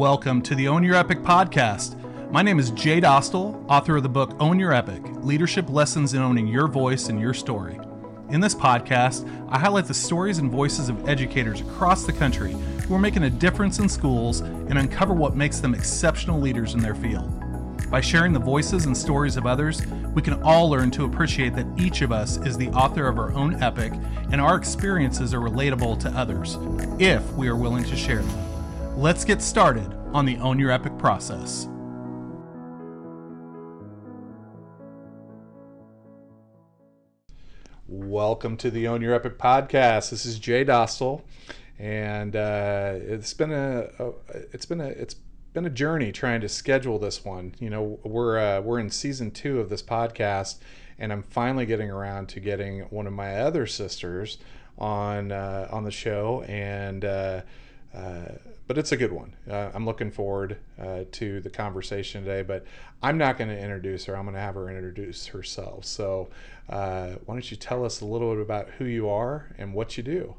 welcome to the Own Your Epic podcast. My name is Jay Dostal, author of the book Own Your Epic Leadership Lessons in Owning Your Voice and Your Story. In this podcast, I highlight the stories and voices of educators across the country who are making a difference in schools and uncover what makes them exceptional leaders in their field. By sharing the voices and stories of others, we can all learn to appreciate that each of us is the author of our own epic and our experiences are relatable to others, if we are willing to share them. Let's get started on the Own Your Epic process. Welcome to the Own Your Epic podcast. This is Jay Dostal, and uh, it's been a, a it's been a it's been a journey trying to schedule this one. You know, we're uh, we're in season two of this podcast, and I'm finally getting around to getting one of my other sisters on uh, on the show, and uh, uh but it's a good one. Uh, I'm looking forward uh, to the conversation today. But I'm not going to introduce her. I'm going to have her introduce herself. So, why don't you tell us a little bit about who you are and what you do?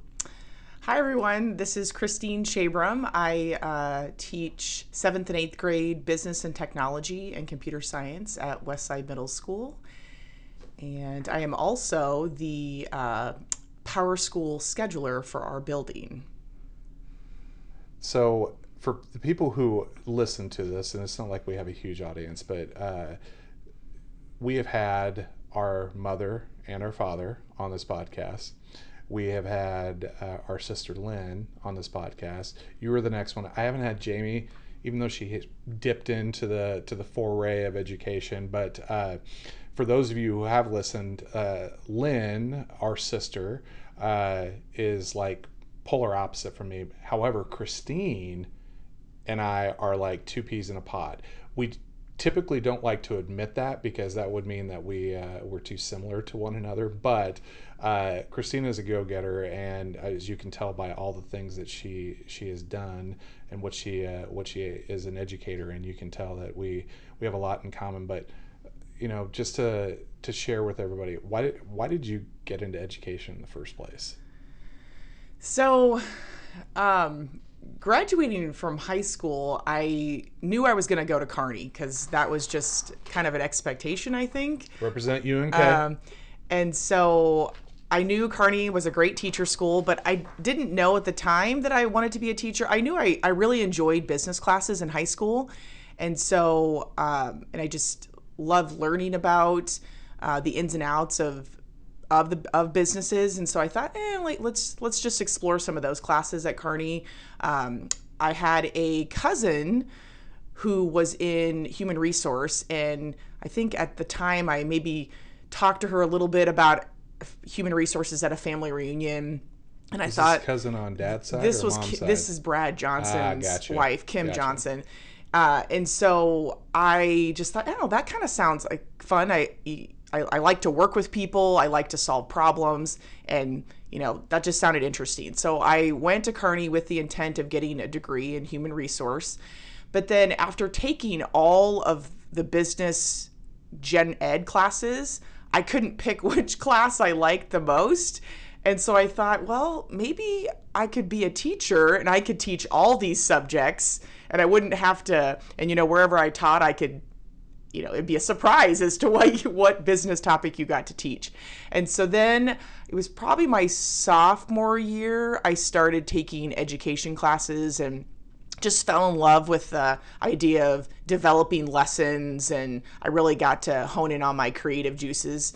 Hi, everyone. This is Kristeen Shabram. I uh, teach seventh and eighth grade business and technology and computer science at Westside Middle School. And I am also the uh, PowerSchool scheduler for our building. So, for the people who listen to this, and it's not like we have a huge audience, but uh, we have had our mother and our father on this podcast we have had uh, our sister Lynn on this podcast. You were the next one. I haven't had Jamie, even though she dipped into the to the foray of education. But uh, for those of you who have listened, uh, Lynn, our sister, uh, is like polar opposite from me. However, Kristeen and I are like two peas in a pod. We typically don't like to admit that because that would mean that we uh, we're too similar to one another. But uh, is a go-getter, and as you can tell by all the things that she she has done and what she uh, what she is an educator, and you can tell that we we have a lot in common. But you know, just to to share with everybody, why did why did you get into education in the first place? So, um, graduating from high school, I knew I was going to go to Kearney because that was just kind of an expectation, I think. Represent UNK. Um, and so I knew Kearney was a great teacher school, but I didn't know at the time that I wanted to be a teacher. I knew I, I really enjoyed business classes in high school. And so, um, and I just love learning about uh, the ins and outs of of the of businesses and so i thought eh, like let's let's just explore some of those classes at kearney um, i had a cousin who was in human resource and i think at the time i maybe talked to her a little bit about human resources at a family reunion. And I is thought cousin on dad's side. This was side? this is Brad Johnson's ah, gotcha. wife, Kim gotcha. Johnson. Uh, and so I just thought, oh, that kind of sounds like fun. I, I I like to work with people. I like to solve problems, and you know that just sounded interesting. So I went to Kearney with the intent of getting a degree in human resource. But then after taking all of the business gen ed classes, I couldn't pick which class I liked the most. And so I thought, well, maybe I could be a teacher and I could teach all these subjects and I wouldn't have to, and you know, wherever I taught, I could, you know, it'd be a surprise as to what, you, what business topic you got to teach. And so then it was probably my sophomore year, I started taking education classes and just fell in love with the idea of developing lessons and I really got to hone in on my creative juices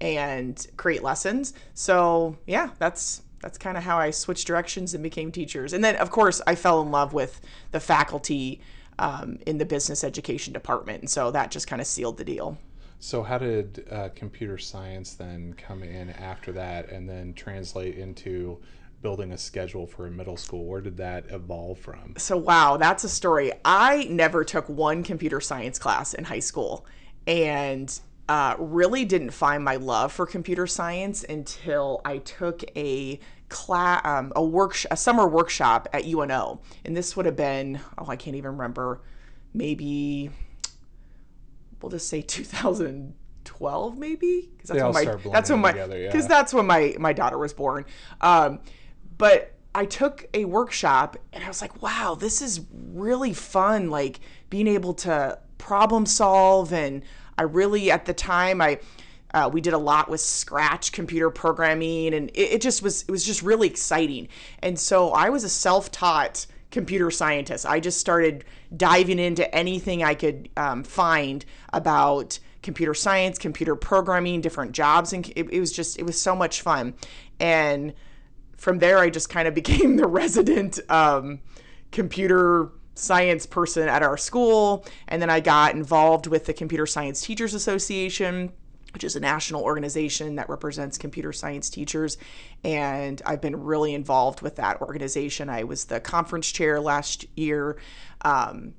and create lessons. So, yeah, that's that's kind of how I switched directions and became teachers. And then of course, I fell in love with the faculty um, in the business education department. And so that just kind of sealed the deal. So, how did uh, computer science then come in after that and then translate into building a schedule for a middle school? Where did that evolve from? So, wow, that's a story. I never took one computer science class in high school and uh, really didn't find my love for computer science until I took a class, um, a work, a summer workshop at UNO, and this would have been oh, I can't even remember, maybe we'll just say 2012, maybe because that's when my that's when my because that's when my my daughter was born. Um, but I took a workshop and I was like, wow, this is really fun. Like being able to problem solve. And I really, at the time, I, uh, we did a lot with Scratch computer programming, and it, it, just was it was just really exciting. And so I was a self-taught computer scientist. I just started diving into anything I could um, find about computer science, computer programming, different jobs, and it, it was just it was so much fun. And from there, I just kind of became the resident um, computer science person at our school. And then I got involved with the Computer Science Teachers Association which is a national organization that represents computer science teachers. And I've been really involved with that organization. I was the conference chair last year um,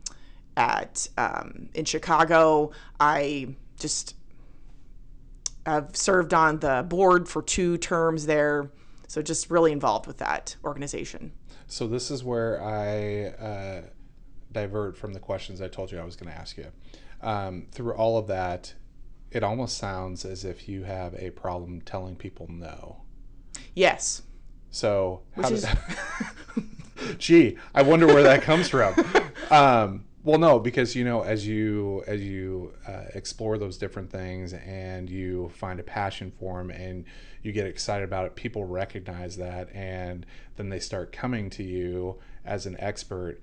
at um, in Chicago. I just I've served on the board for two terms there. So just really involved with that organization. So this is where I uh, divert from the questions I told you I was going to ask you. Um, through all of that, it almost sounds as if you have a problem telling people no. Yes. So, which is... gee, I wonder where that comes from. Um, well, no, because you know, as you as you uh, explore those different things and you find a passion for them and you get excited about it, people recognize that, and then they start coming to you as an expert.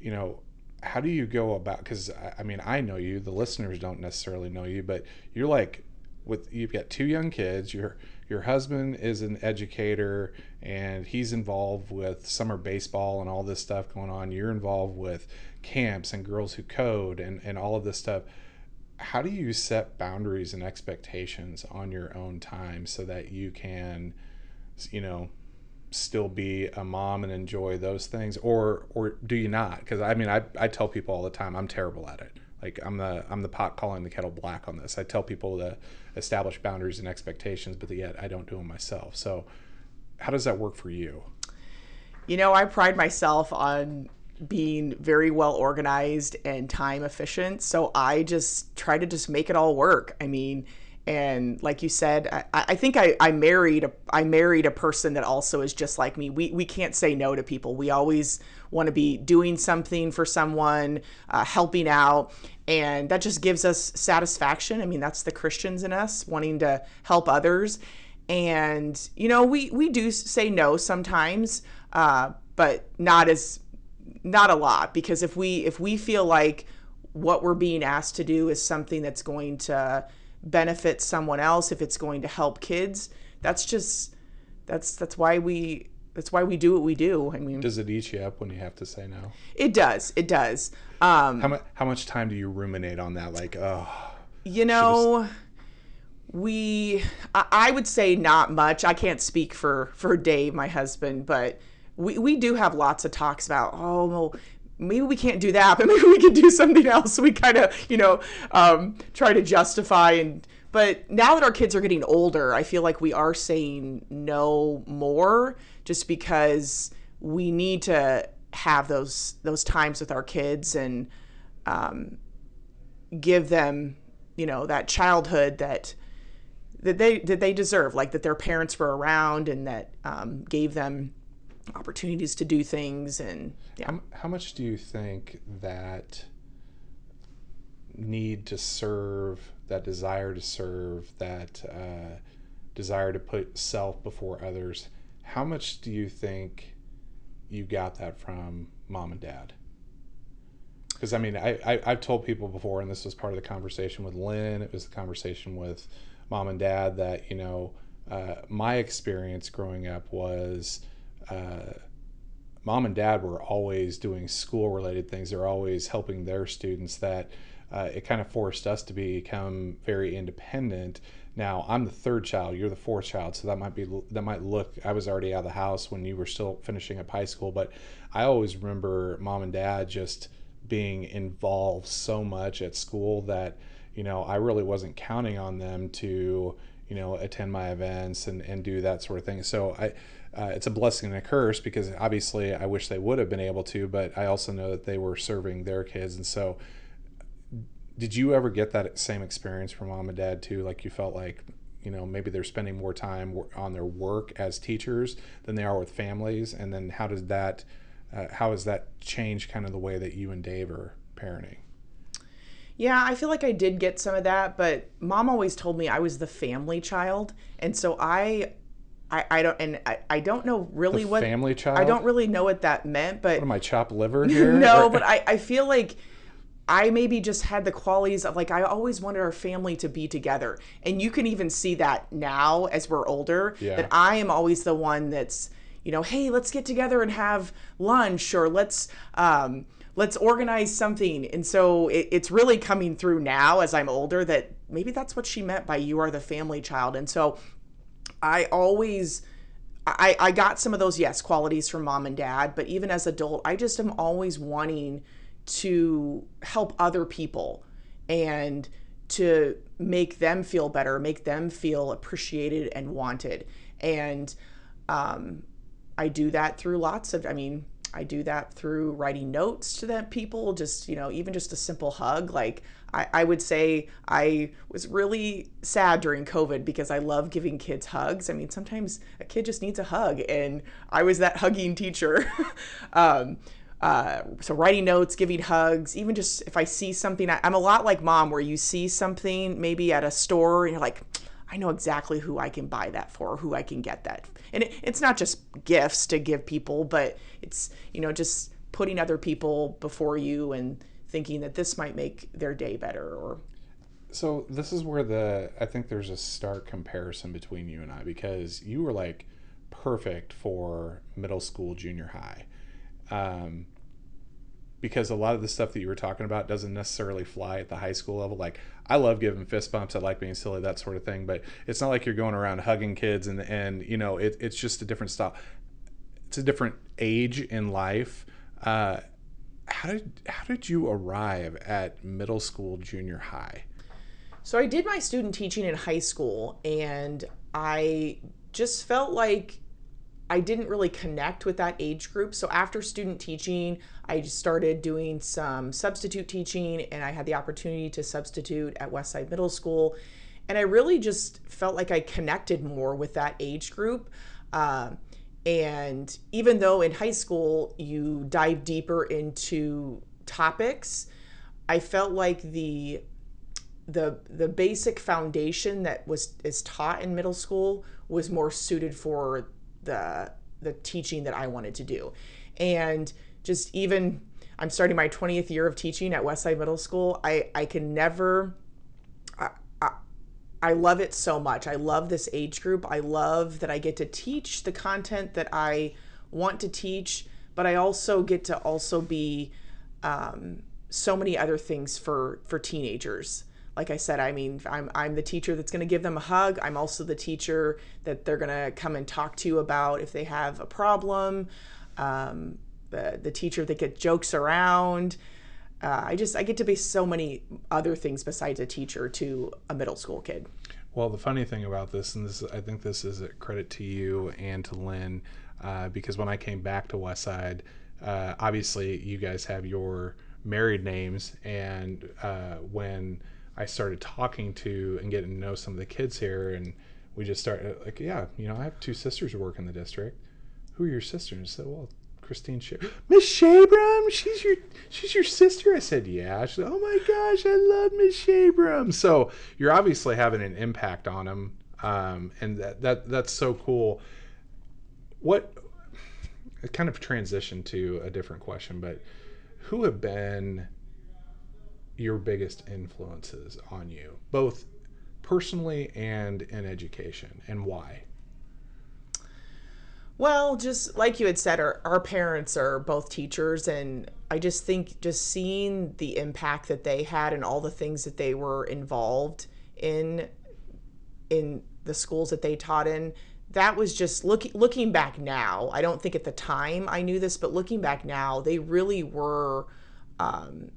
You know, how do you go about? Because I mean, I know you. The listeners don't necessarily know you, but you're like with you've got two young kids. Your your husband is an educator and he's involved with summer baseball and all this stuff going on. You're involved with camps and girls who code and, and all of this stuff how do you set boundaries and expectations on your own time so that you can you know still be a mom and enjoy those things or or do you not? Because i mean I, I tell people all the time i'm terrible at it. Like i'm the i'm the pot calling the kettle black on this. I tell people to establish boundaries and expectations but yet i don't do them myself. So how does that work for you? You know i pride myself on being very well organized and time efficient. So I just try to just make it all work. I mean, and like you said, I, I think I, I married a I married a person that also is just like me. We we can't say no to people. We always want to be doing something for someone, uh, helping out, and that just gives us satisfaction. I mean, that's the Christians in us wanting to help others, and you know we we do say no sometimes, uh, but not as not a lot because if we if we feel like what we're being asked to do is something that's going to benefit someone else if it's going to help kids that's just that's that's why we that's why we do what we do. I mean does it eat you up when you have to say no? It does it does. Um how, much how much time do you ruminate on that? Like oh you know we I would say not much. I can't speak for for dave my husband but we, we do have lots of talks about, oh, well, maybe we can't do that, but maybe we can do something else. We kind of, you know, um, try to justify and, but now that our kids are getting older, I feel like we are saying no more just because we need to have those those times with our kids and um, give them, you know, that childhood that that they that they deserve, like that their parents were around and that um, gave them opportunities to do things and yeah. How, how much do you think that need to serve, that desire to serve, that uh, desire to put self before others, how much do you think you got that from mom and dad? Because I mean, I, I have told people before, and this was part of the conversation with Lynn. It was the conversation with mom and dad that you know uh, my experience growing up was uh, mom and dad were always doing school related things. They're always helping their students. That uh, it kind of forced us to become very independent. Now I'm the third child. You're the fourth child, so that might be that might look. I was already out of the house when you were still finishing up high school, but I always remember mom and dad just being involved so much at school that you know I really wasn't counting on them to you know attend my events and and do that sort of thing. So I uh, it's a blessing and a curse because obviously I wish they would have been able to, but I also know that they were serving their kids. And so, did you ever get that same experience from mom and dad too? Like you felt like, you know maybe they're spending more time on their work as teachers than they are with families and then how does that uh, how has that changed kind of the way that you and dave are parenting yeah, I feel like I did get some of that, but mom always told me I was the family child. And so I I, I don't and I, I don't know really the what family child. I don't really know what that meant, but what am I chop liver here? no, but I, I feel like I maybe just had the qualities of like I always wanted our family to be together. And you can even see that now as we're older. Yeah. That I am always the one that's, you know, hey, let's get together and have lunch or let's um let's organize something. And so it, it's really coming through now as I'm older that maybe that's what she meant by you are the family child. And so I always. I, I got some of those yes qualities from mom and dad but even as adult i just am always wanting to help other people and to make them feel better make them feel appreciated and wanted and um, i do that through lots of i mean I do that through writing notes to them people, just, you know, even just a simple hug. Like I, I would say I was really sad during COVID because I love giving kids hugs. I mean, sometimes a kid just needs a hug, and I was that hugging teacher. um, uh, so writing notes, giving hugs, even just if I see something, I, I'm a lot like mom, where you see something maybe at a store and you're like, I know exactly who I can buy that for, who I can get that. And it, it's not just gifts to give people, but it's, you know, just putting other people before you and thinking that this might make their day better or so this is where the I think there's a stark comparison between you and I because you were like perfect for middle school, junior high. Um, because a lot of the stuff that you were talking about doesn't necessarily fly at the high school level. Like I love giving fist bumps, I like being silly, that sort of thing. But it's not like you're going around hugging kids and and you know it, it's just a different style. It's a different age in life. Uh, how did how did you arrive at middle school, junior high? So I did my student teaching in high school, and I just felt like I didn't really connect with that age group. So after student teaching, I started doing some substitute teaching and I had the opportunity to substitute at Westside Middle School. And I really just felt like I connected more with that age group. Uh, and even though in high school you dive deeper into topics, I felt like the the the basic foundation that was is taught in middle school was more suited for the the teaching that I wanted to do. And just even I'm starting my 20th year of teaching at Westside Middle School. I I can never I love it so much. I love this age group. I love that I get to teach the content that I want to teach, but I also get to also be um, so many other things for for teenagers like I said, I mean, I'm, I'm the teacher that's going to give them a hug. I'm also the teacher that they're going to come and talk to about if they have a problem. Um, the, the teacher that gets jokes around. Uh, I just I get to be so many other things besides a teacher to a middle school kid. Well, the funny thing about this, and this I think this is a credit to you and to Lynn, uh, because when I came back to Westside, uh, obviously you guys have your married names, and uh, when I started talking to and getting to know some of the kids here, and we just started like, yeah, you know, I have two sisters who work in the district. Who are your sisters? Said, well, Kristeen Sh- Miss Shabram, she's your she's your sister. I said, yeah. She said, oh my gosh, I love Miss Shabram. So you're obviously having an impact on them, um, and that that that's so cool. What kind of transition to a different question, but who have been your biggest influences on you, both personally and in education, and why? Well, just like you had said, our, our parents are both teachers, and I just think just seeing the impact that they had and all the things that they were involved in in the schools that they taught in that was just looking looking back now i don't think at the time i knew this but looking back now they really were um,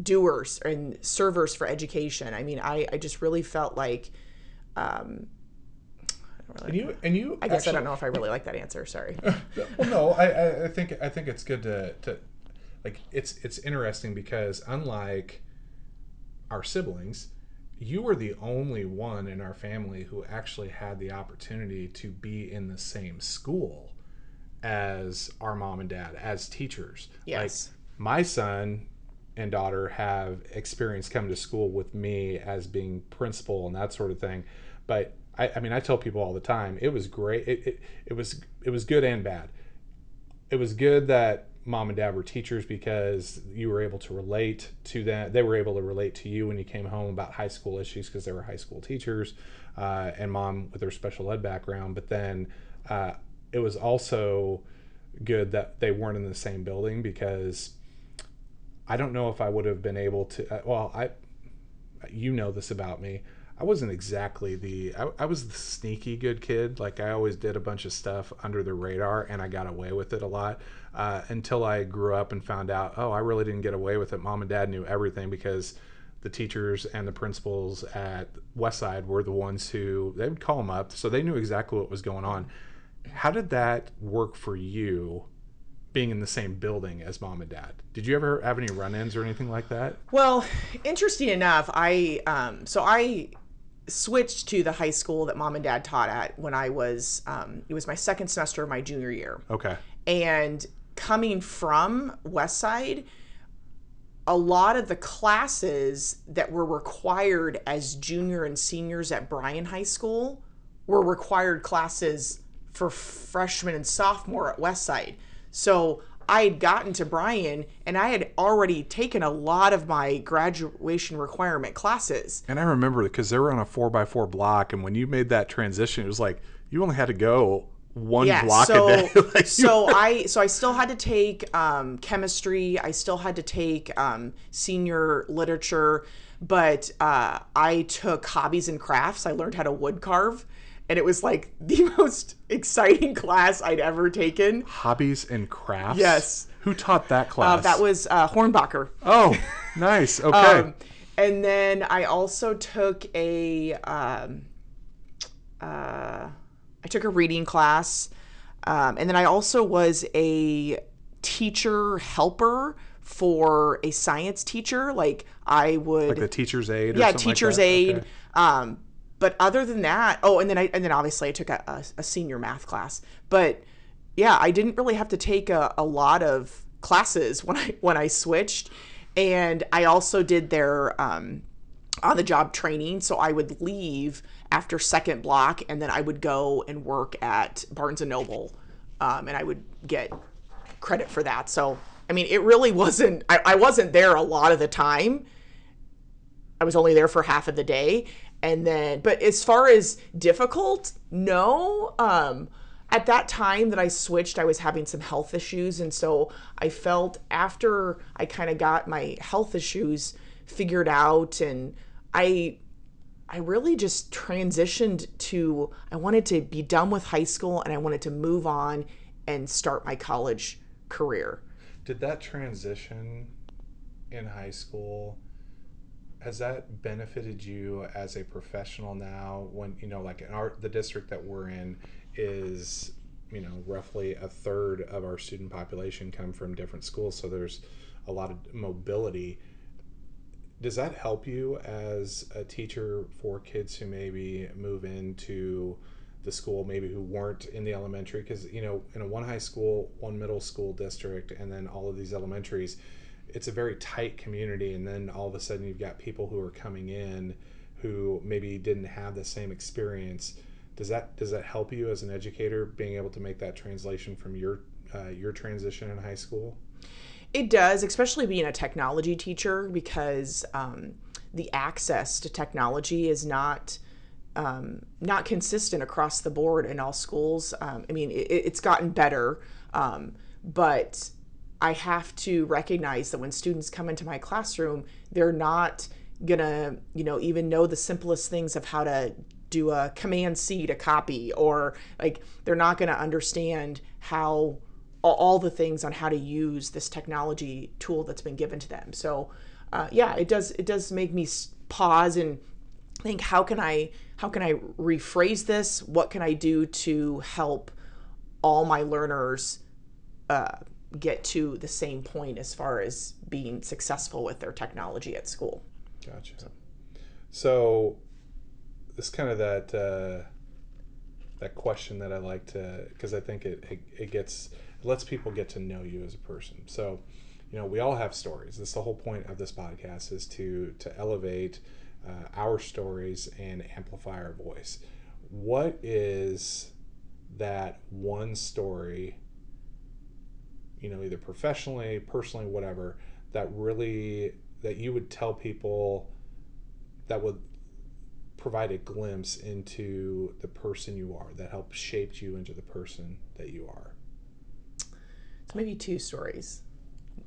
doers and servers for education. I mean, I, I just really felt like, um, really and you and you. I guess actually, I don't know if I really like that answer. Sorry. well, no, I, I think I think it's good to to like it's it's interesting because unlike our siblings, you were the only one in our family who actually had the opportunity to be in the same school as our mom and dad as teachers. Yes. Like my son and daughter have experience coming to school with me as being principal and that sort of thing. But I, I mean, I tell people all the time, it was great. It, it, it was it was good and bad. It was good that mom and dad were teachers because you were able to relate to them. They were able to relate to you when you came home about high school issues because they were high school teachers, uh, and mom with her special ed background. But then uh, it was also good that they weren't in the same building because I don't know if I would have been able to. Uh, well, I, you know this about me. I wasn't exactly the I, I, was the sneaky good kid. Like I always did a bunch of stuff under the radar, and I got away with it a lot uh, until I grew up and found out, oh, I really didn't get away with it. Mom and Dad knew everything because the teachers and the principals at Westside were the ones who they would call them up, so they knew exactly what was going on. How did that work for you? being in the same building as mom and dad. Did you ever have any run-ins or anything like that? Well, interesting enough, I um, so I switched to the high school that mom and dad taught at when I was um, it was my second semester of my junior year. Okay. And coming from Westside, a lot of the classes that were required as junior and seniors at Bryan High School were required classes for freshmen and sophomore at Westside. So I had gotten to Bryan and I had already taken a lot of my graduation requirement classes. And I remember because they were on a four by four block, and when you made that transition, it was like you only had to go one yeah, block so, a day. like so I so I still had to take um, chemistry. I still had to take um, senior literature, but uh, I took hobbies and crafts. I learned how to wood carve and it was like the most exciting class I'd ever taken. Hobbies and crafts. Yes. Who taught that class? Uh, that was uh, Hornbacher. Oh, nice. Okay. um, and then I also took a, um, uh, I took a reading class, um, and then I also was a teacher helper for a science teacher. Like I would, like the teacher's aide. yeah, teacher's like aide. Okay. Um, but other than that, oh, and then I and then obviously I took a, a, a senior math class. But yeah, I didn't really have to take a, a lot of classes when I when I switched, and I also did their um, on the job training. So I would leave after second block, and then I would go and work at Barnes and Noble, um, and I would get credit for that. So I mean, it really wasn't. I, I wasn't there a lot of the time. I was only there for half of the day, and then but as far as difficult no um at that time that I switched, I was having some health issues. And so I felt after I kind of got my health issues figured out and I I really just transitioned to I wanted to be done with high school and I wanted to move on and start my college career. Did that transition in high school has that benefited you as a professional now when you know like in our the district that we're in is you know roughly a third of our student population come from different schools so there's a lot of mobility. Does that help you as a teacher for kids who maybe move into the school maybe who weren't in the elementary? Because you know in a one high school one middle school district and then all of these elementaries it's a very tight community and then all of a sudden you've got people who are coming in who maybe didn't have the same experience. Does that does that help you as an educator being able to make that translation from your uh, your transition in high school? It does especially being a technology teacher because um, the access to technology is not um, not consistent across the board in all schools. Um, i mean it, it's gotten better um, but I have to recognize that when students come into my classroom, they're not gonna, you know, even know the simplest things of how to do a command C to copy, or like they're not gonna understand how all the things on how to use this technology tool that's been given to them. So, uh, yeah, it does it does make me pause and think how can I how can I rephrase this? What can I do to help all my learners uh, get to the same point as far as being successful with their technology at school. Gotcha. So, So, it's kind of that uh, that question that I like to because I think it, it it gets it lets people get to know you as a person. So, you know, we all have stories. That's the whole point of this podcast is to to elevate uh, our stories and amplify our voice. What is that one story? You know, either professionally, personally, whatever, that really that you would tell people that would provide a glimpse into the person you are that helped shape you into the person that you are? It's maybe two stories.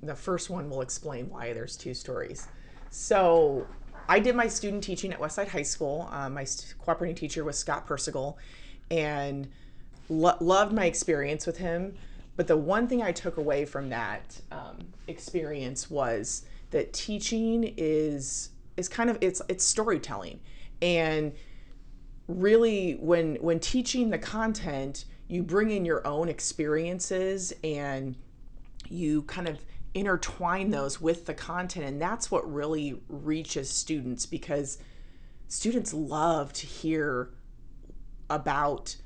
The first one will explain why there's two stories. So i did my student teaching at westside high school. Uh, my cooperating teacher was scott persigal and lo- loved my experience with him but the one thing i took away from that um, experience was that teaching is is kind of it's it's storytelling. And really when when teaching the content you bring in your own experiences and you kind of intertwine those with the content. And that's what really reaches students because students love to hear about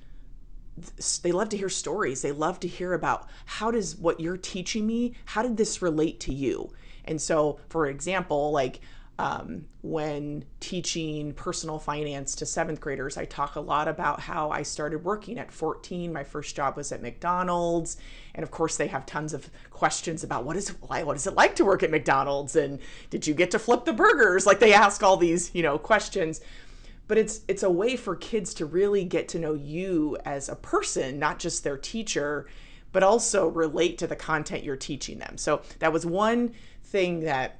they love to hear stories they love to hear about how does what you're teaching me how did this relate to you and so for example like um, when teaching personal finance to seventh graders, I talk a lot about how I started working at 14. My first job was at McDonald's. And of course, they have tons of questions about what is what is it like to work at McDonald's? And did you get to flip the burgers? Like they ask all these, you know, questions. But it's it's a way for kids to really get to know you as a person, not just their teacher, but also relate to the content you're teaching them. So that was one thing that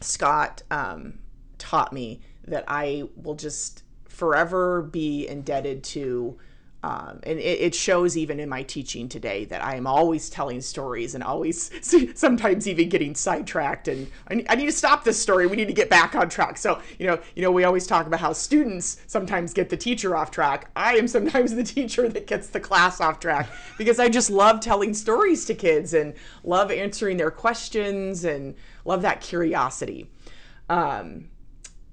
Scott um, taught me that I will just forever be indebted to. Um, and it, it, shows even in my teaching today that I am always telling stories and always sometimes even getting sidetracked. And I need, I need to stop this story. We need to get back on track. So you know, you know, we always talk about how students sometimes get the teacher off track. I am sometimes the teacher that gets the class off track because I just love telling stories to kids and love answering their questions and love that curiosity. Um,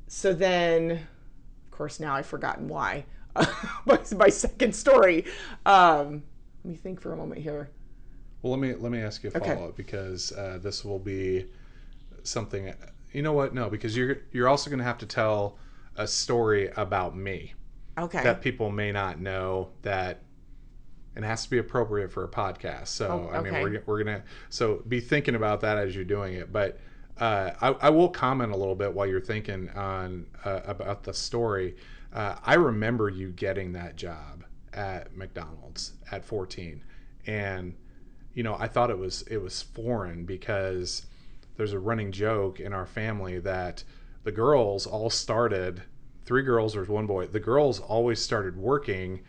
so then, course, now I've forgotten why. my, my second story. Um, let me think for a moment here. Well, let me let me ask you a follow up okay. because uh, this will be something. You know what? No, because you're you're also going to have to tell a story about me. Okay. That people may not know that and has to be appropriate for a podcast. So oh, okay. I mean, we're we're gonna so be thinking about that as you're doing it. But uh, I, I, will comment a little bit while you're thinking on uh, about the story. Uh, I remember you getting that job at McDonald's at 14, and you know I thought it was it was foreign because there's a running joke in our family that the girls all started three girls or one boy. The girls always started working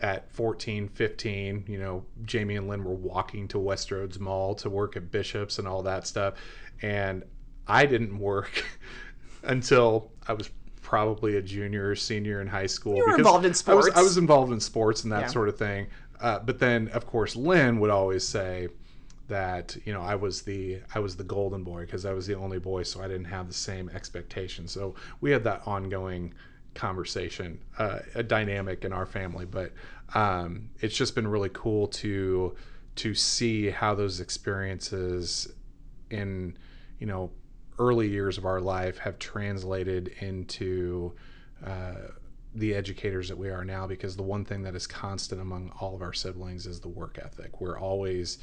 at 14, 15, you know, Jamie and Lynn were walking to Westroads Mall to work at Bishop's and all that stuff. And I didn't work until I was probably a junior or senior in high school. You were involved in sports. I was, I was involved in sports and that yeah. sort of thing. Uh, but then, of course, Lynn would always say that you know I was the I was the golden boy because I was the only boy, so I didn't have the same expectations. So we had that ongoing conversation, uh, a dynamic in our family. But um, it's just been really cool to to see how those experiences in you know early years of our life have translated into uh, the educators that we are now because the one thing that is constant among all of our siblings is the work ethic. We're always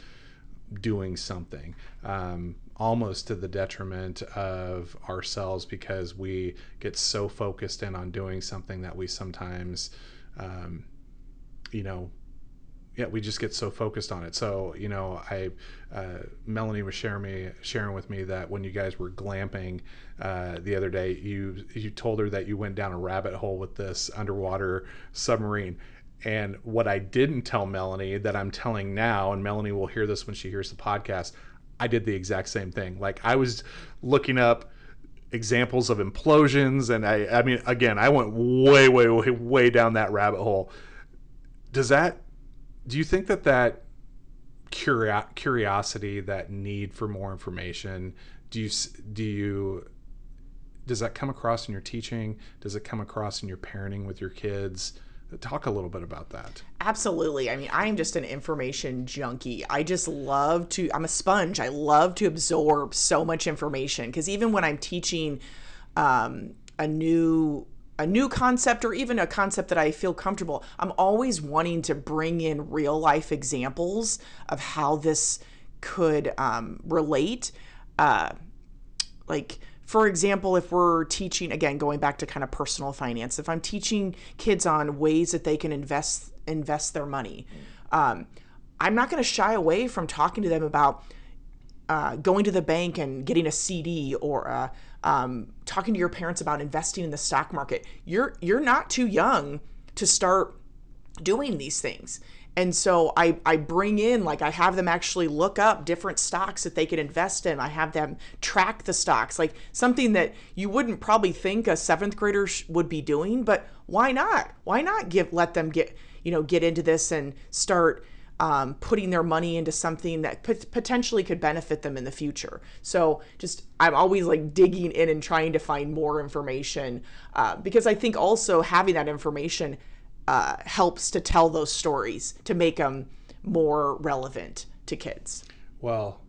doing something um, almost to the detriment of ourselves because we get so focused in on doing something that we sometimes um, you know yeah, we just get so focused on it. So you know, I uh, Melanie was sharing me sharing with me that when you guys were glamping uh, the other day, you you told her that you went down a rabbit hole with this underwater submarine. And what I didn't tell Melanie that I'm telling now, and Melanie will hear this when she hears the podcast, I did the exact same thing. Like I was looking up examples of implosions, and I I mean, again, I went way way way way down that rabbit hole. Does that do you think that that curio- curiosity, that need for more information, do you do you does that come across in your teaching? Does it come across in your parenting with your kids? Talk a little bit about that. Absolutely. I mean, I am just an information junkie. I just love to, I'm a sponge. I love to absorb so much information because even when I'm teaching um, a new a new concept or even a concept that I feel comfortable, I'm always wanting to bring in real life examples of how this could um, relate. Uh, like, for example, if we're teaching, again, going back to kind of personal finance, if I'm teaching kids on ways that they can invest invest their money, um, I'm not going to shy away from talking to them about uh, going to the bank and getting a CD or uh, um, talking to your parents about investing in the stock market. You're you're not too young to start doing these things. And so I, I bring in, like, I have them actually look up different stocks that they can invest in. I have them track the stocks, like something that you wouldn't probably think a seventh grader sh- would be doing, but why not? Why not give, let them get, you know, get into this and start um, putting their money into something that pot- potentially could benefit them in the future. So just I'm always like digging in and trying to find more information uh, because I think also having that information uh, helps to tell those stories to make them more relevant to kids. Well,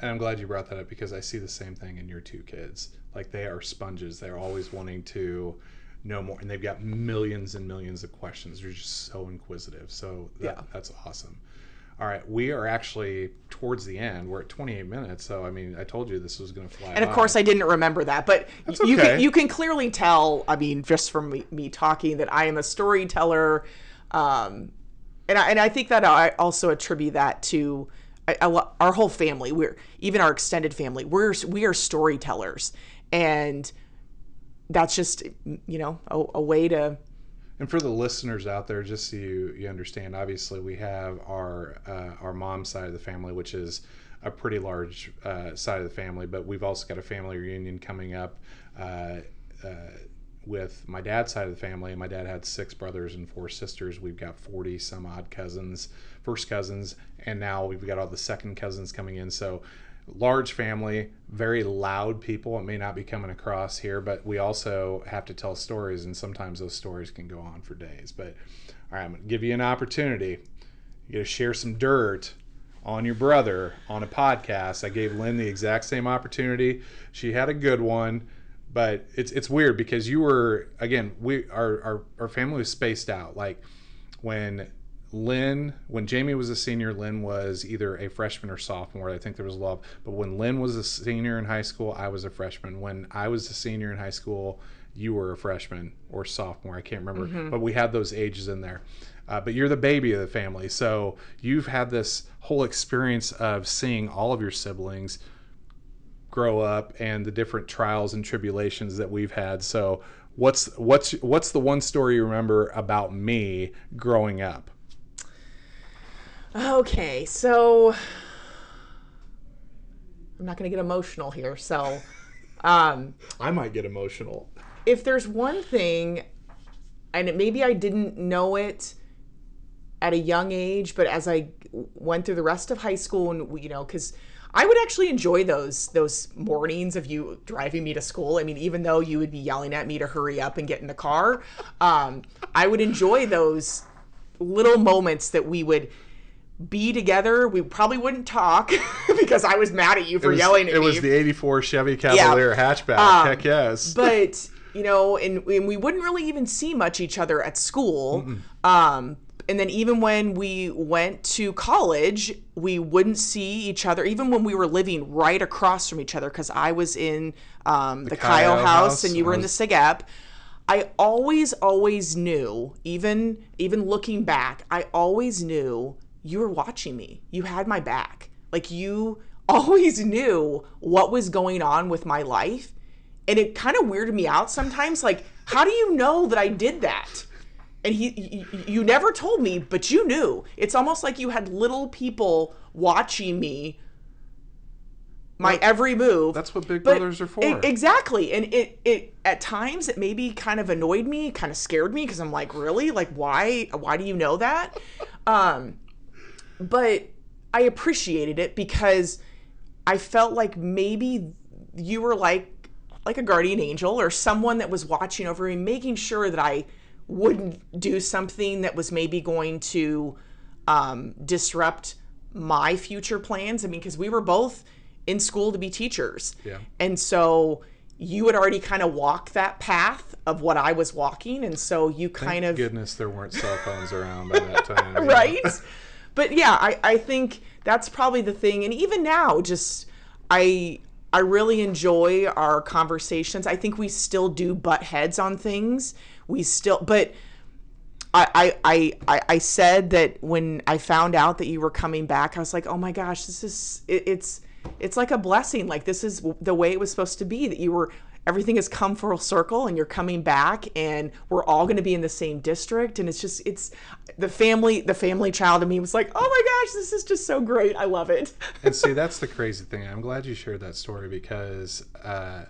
and I'm glad you brought that up because I see the same thing in your two kids. Like they are sponges. They're always wanting to know more, and they've got millions and millions of questions. They're just so inquisitive. So that, yeah. that's awesome. All right, we are actually towards the end. We're at 28 minutes, so I mean, I told you this was going to fly. And of by. course, I didn't remember that, but okay. you can, you can clearly tell. I mean, just from me, me talking, that I am a storyteller, um, and I, and I think that I also attribute that to I, I, our whole family. We're even our extended family. We're we are storytellers, and that's just you know a, a way to and for the listeners out there, just so you, you understand, obviously we have our uh, our mom's side of the family, which is a pretty large uh, side of the family, but we've also got a family reunion coming up uh, uh with my dad's side of the family. My dad had six brothers and four sisters. We've got 40 some odd cousins, first cousins, and now we've got all the second cousins coming in. So large family, very loud people. It may not be coming across here, but we also have to tell stories, and sometimes those stories can go on for days. But all right, I'm going to give you an opportunity. You got to share some dirt on your brother on a podcast. I gave Lynn the exact same opportunity. She had a good one, but it's it's weird because you were again we our our, our family was spaced out. Like when Lynn, when Jamie was a senior, Lynn was either a freshman or sophomore. I think there was love. But when Lynn was a senior in high school, I was a freshman. When I was a senior in high school, you were a freshman or sophomore. I can't remember. Mm-hmm. But we had those ages in there. Uh, but you're the baby of the family. So you've had this whole experience of seeing all of your siblings grow up and the different trials and tribulations that we've had. So what's what's what's the one story you remember about me growing up? Okay, so I'm not going to get emotional here. So, um, I might get emotional. If there's one thing, and maybe I didn't know it at a young age, but as I went through the rest of high school, and you know, because I would actually enjoy those those mornings of you driving me to school. I mean, even though you would be yelling at me to hurry up and get in the car, um, I would enjoy those little moments that we would be together, we probably wouldn't talk because I was mad at you for was, yelling at it me. It was the 84 Chevy Cavalier yeah. hatchback. Um, Heck yes. But, you know, and, and, we wouldn't really even see much each other at school. Um, and then even when we went to college, we wouldn't see each other, even when we were living right across from each other, because I was in um, the, the Kyle, Kyle house, house, and you were in the SigEp. I always, always knew, even even looking back, I always knew you were watching me. You had my back. Like you always knew what was going on with my life. And it kind of weirded me out sometimes. Like, how do you know that I did that? And he, you never told me, but you knew. It's almost like you had little people watching me my well, every move. That's what big brothers are for. It, exactly. And it it at times it maybe kind of annoyed me, kind of scared me because I'm like, really? Like why why do you know that? um but I appreciated it because I felt like maybe you were like like a guardian angel or someone that was watching over me, making sure that I wouldn't do something that was maybe going to um, disrupt my future plans. I mean, because we were both in school to be teachers. Yeah. And so you had already kind of walked that path of what I was walking. And so you kind Thank of. goodness there weren't cell phones around by that time. right? But yeah, I, I think that's probably the thing. And even now, just I I really enjoy our conversations. I think we still do butt heads on things. We still, but I, I, I, I said that when I found out that you were coming back, I was like, oh my gosh, this is, it, it's, it's like a blessing. Like this is the way it was supposed to be that you were, everything has come full circle and you're coming back and we're all going to be in the same district. And it's just, it's the family, the family child of me was like, oh my gosh, this is just so great. I love it. and see, that's the crazy thing. I'm glad you shared that story because, uh,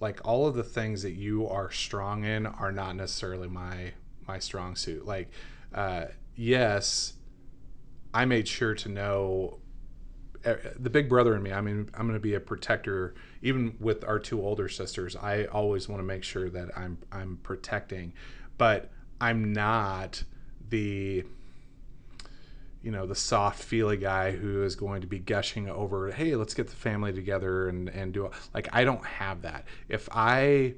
like all of the things that you are strong in are not necessarily my my strong suit. Like, uh, yes, I made sure to know the big brother in me. I mean, I'm going to be a protector. Even with our two older sisters, I always want to make sure that I'm I'm protecting, but I'm not the you know the soft feely guy who is going to be gushing over hey let's get the family together and and do it like i don't have that if i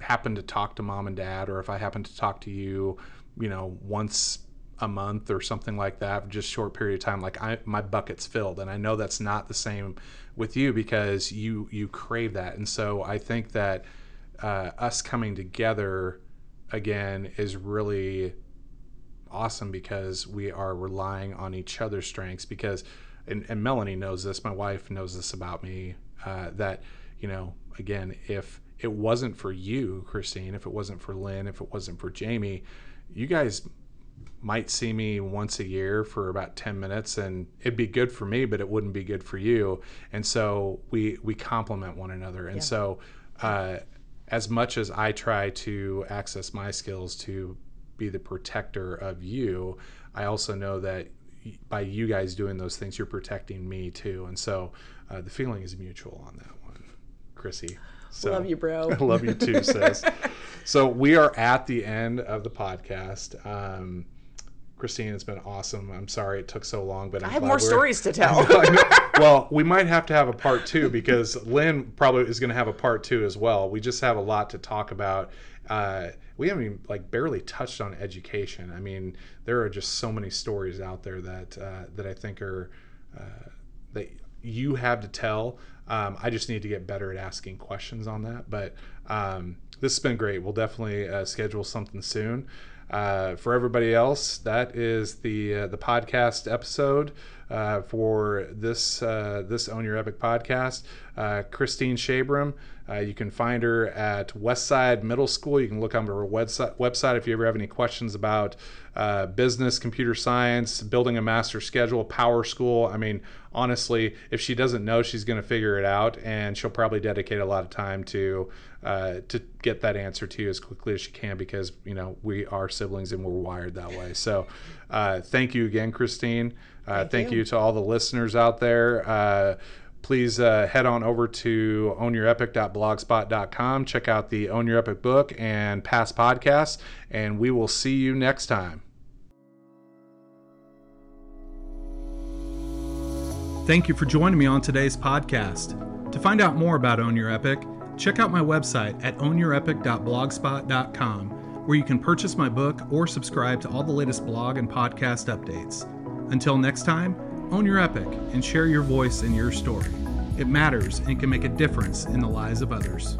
happen to talk to mom and dad or if i happen to talk to you you know once a month or something like that just short period of time like i my bucket's filled. And i know that's not the same with you because you you crave that. And so i think that uh, us coming together again is really awesome because we are relying on each other's strengths because and, and melanie knows this my wife knows this about me uh, that you know again if it wasn't for you Kristeen if it wasn't for lynn if it wasn't for jamie you guys might see me once a year for about 10 minutes and it'd be good for me but it wouldn't be good for you and so we we complement one another and yeah. so uh, as much as i try to access my skills to be the protector of you, I also know that by you guys doing those things, you're protecting me too. And so uh, the feeling is mutual on that one, Chrissy. So, love you, bro. I love you too, sis. so we are at the end of the podcast. Um, Kristeen, it's been awesome. I'm sorry it took so long, but I'm i have more stories to tell. well, we might have to have a part two because Lynn probably is going to have a part two as well. We just have a lot to talk about. Uh, we haven't even like barely touched on education. I mean, there are just so many stories out there that uh, that I think are uh, that you have to tell. Um, I just need to get better at asking questions on that. But um, this has been great. We'll definitely uh, schedule something soon. Uh, for everybody else, that is the uh, the podcast episode uh, for this uh, this Own Your Epic podcast. Uh, Kristeen Shabram, uh, you can find her at Westside Middle School. You can look on her website, website if you ever have any questions about uh, business, computer science, building a master schedule, PowerSchool. I mean, honestly, if she doesn't know, she's going to figure it out, and she'll probably dedicate a lot of time to uh, to get that answer to you as quickly as she can because you know we are siblings and we're wired that way. So, thank you again, Kristeen. Uh, thank, thank you. you. to all the listeners out there. Please uh, head on over to ownyourepic.blogspot.com. Check out the Own Your Epic book and past podcasts, and we will see you next time. Thank you for joining me on today's podcast. To find out more about Own Your Epic, check out my website at ownyourepic.blogspot.com, where you can purchase my book or subscribe to all the latest blog and podcast updates. Until next time, own your epic and share your voice and your story. It matters and can make a difference in the lives of others.